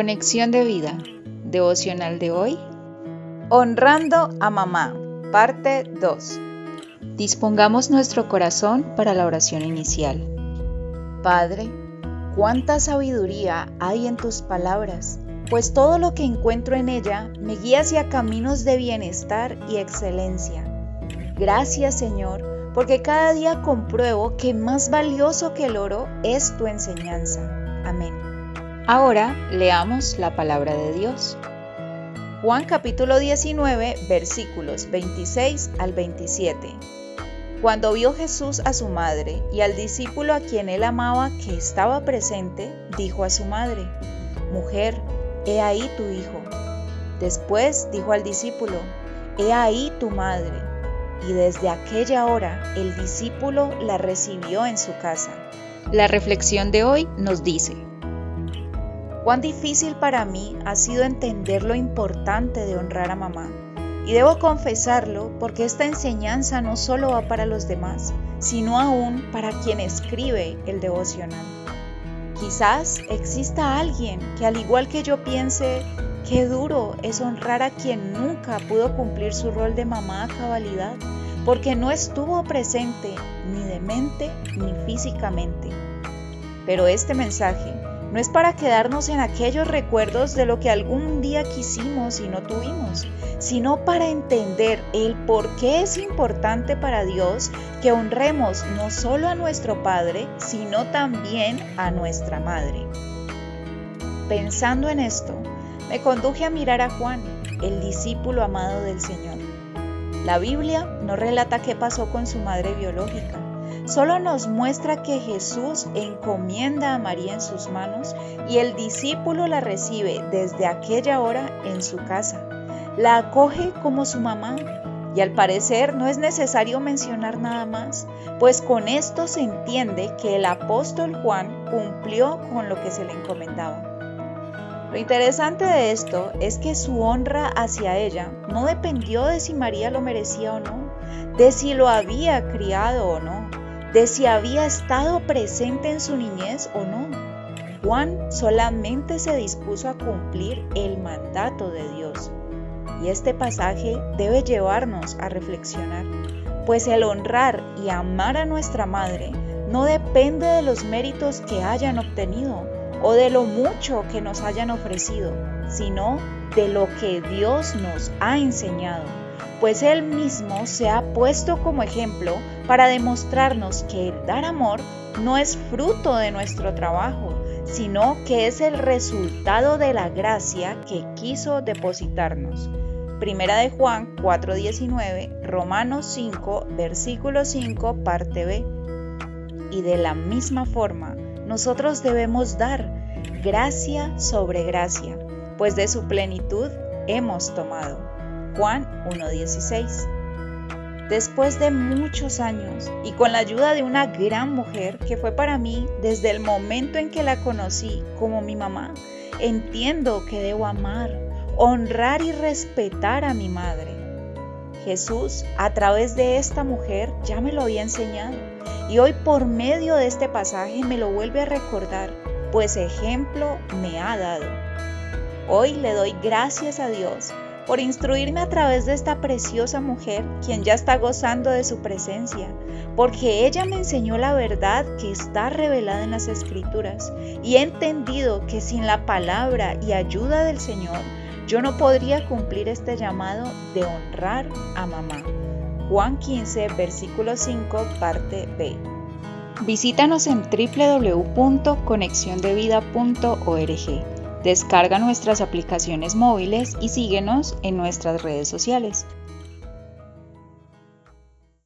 Conexión de vida, devocional de hoy. Honrando a mamá, parte 2. Dispongamos nuestro corazón para la oración inicial. Padre, cuánta sabiduría hay en tus palabras, pues todo lo que encuentro en ella me guía hacia caminos de bienestar y excelencia. Gracias Señor, porque cada día compruebo que más valioso que el oro es tu enseñanza. Amén. Ahora leamos la palabra de Dios. Juan capítulo 19 versículos 26 al 27. Cuando vio Jesús a su madre y al discípulo a quien él amaba que estaba presente, dijo a su madre, Mujer, he ahí tu hijo. Después dijo al discípulo, He ahí tu madre. Y desde aquella hora el discípulo la recibió en su casa. La reflexión de hoy nos dice, Cuán difícil para mí ha sido entender lo importante de honrar a mamá. Y debo confesarlo porque esta enseñanza no solo va para los demás, sino aún para quien escribe el devocional. Quizás exista alguien que al igual que yo piense, qué duro es honrar a quien nunca pudo cumplir su rol de mamá a cabalidad, porque no estuvo presente ni de mente ni físicamente. Pero este mensaje no es para quedarnos en aquellos recuerdos de lo que algún día quisimos y no tuvimos, sino para entender el por qué es importante para Dios que honremos no solo a nuestro Padre, sino también a nuestra Madre. Pensando en esto, me conduje a mirar a Juan, el discípulo amado del Señor. La Biblia no relata qué pasó con su madre biológica, solo nos muestra que Jesús encomienda a María en sus manos y el discípulo la recibe desde aquella hora en su casa. La acoge como su mamá y al parecer no es necesario mencionar nada más, pues con esto se entiende que el apóstol Juan cumplió con lo que se le encomendaba. Lo interesante de esto es que su honra hacia ella no dependió de si María lo merecía o no, de si lo había criado o no, de si había estado presente en su niñez o no. Juan solamente se dispuso a cumplir el mandato de Dios. Y este pasaje debe llevarnos a reflexionar, pues el honrar y amar a nuestra madre no depende de los méritos que hayan obtenido o de lo mucho que nos hayan ofrecido, sino de lo que Dios nos ha enseñado pues Él mismo se ha puesto como ejemplo para demostrarnos que el dar amor no es fruto de nuestro trabajo, sino que es el resultado de la gracia que quiso depositarnos. Primera de Juan 4:19, Romanos 5, versículo 5, parte B. Y de la misma forma, nosotros debemos dar gracia sobre gracia, pues de su plenitud hemos tomado. Juan 1.16. Después de muchos años y con la ayuda de una gran mujer que fue para mí desde el momento en que la conocí como mi mamá, entiendo que debo amar, honrar y respetar a mi madre. Jesús, a través de esta mujer, ya me lo había enseñado y hoy por medio de este pasaje me lo vuelve a recordar, pues ejemplo me ha dado. Hoy le doy gracias a Dios por instruirme a través de esta preciosa mujer, quien ya está gozando de su presencia, porque ella me enseñó la verdad que está revelada en las escrituras y he entendido que sin la palabra y ayuda del Señor, yo no podría cumplir este llamado de honrar a mamá. Juan 15, versículo 5, parte B. Visítanos en www.conexiondevida.org Descarga nuestras aplicaciones móviles y síguenos en nuestras redes sociales.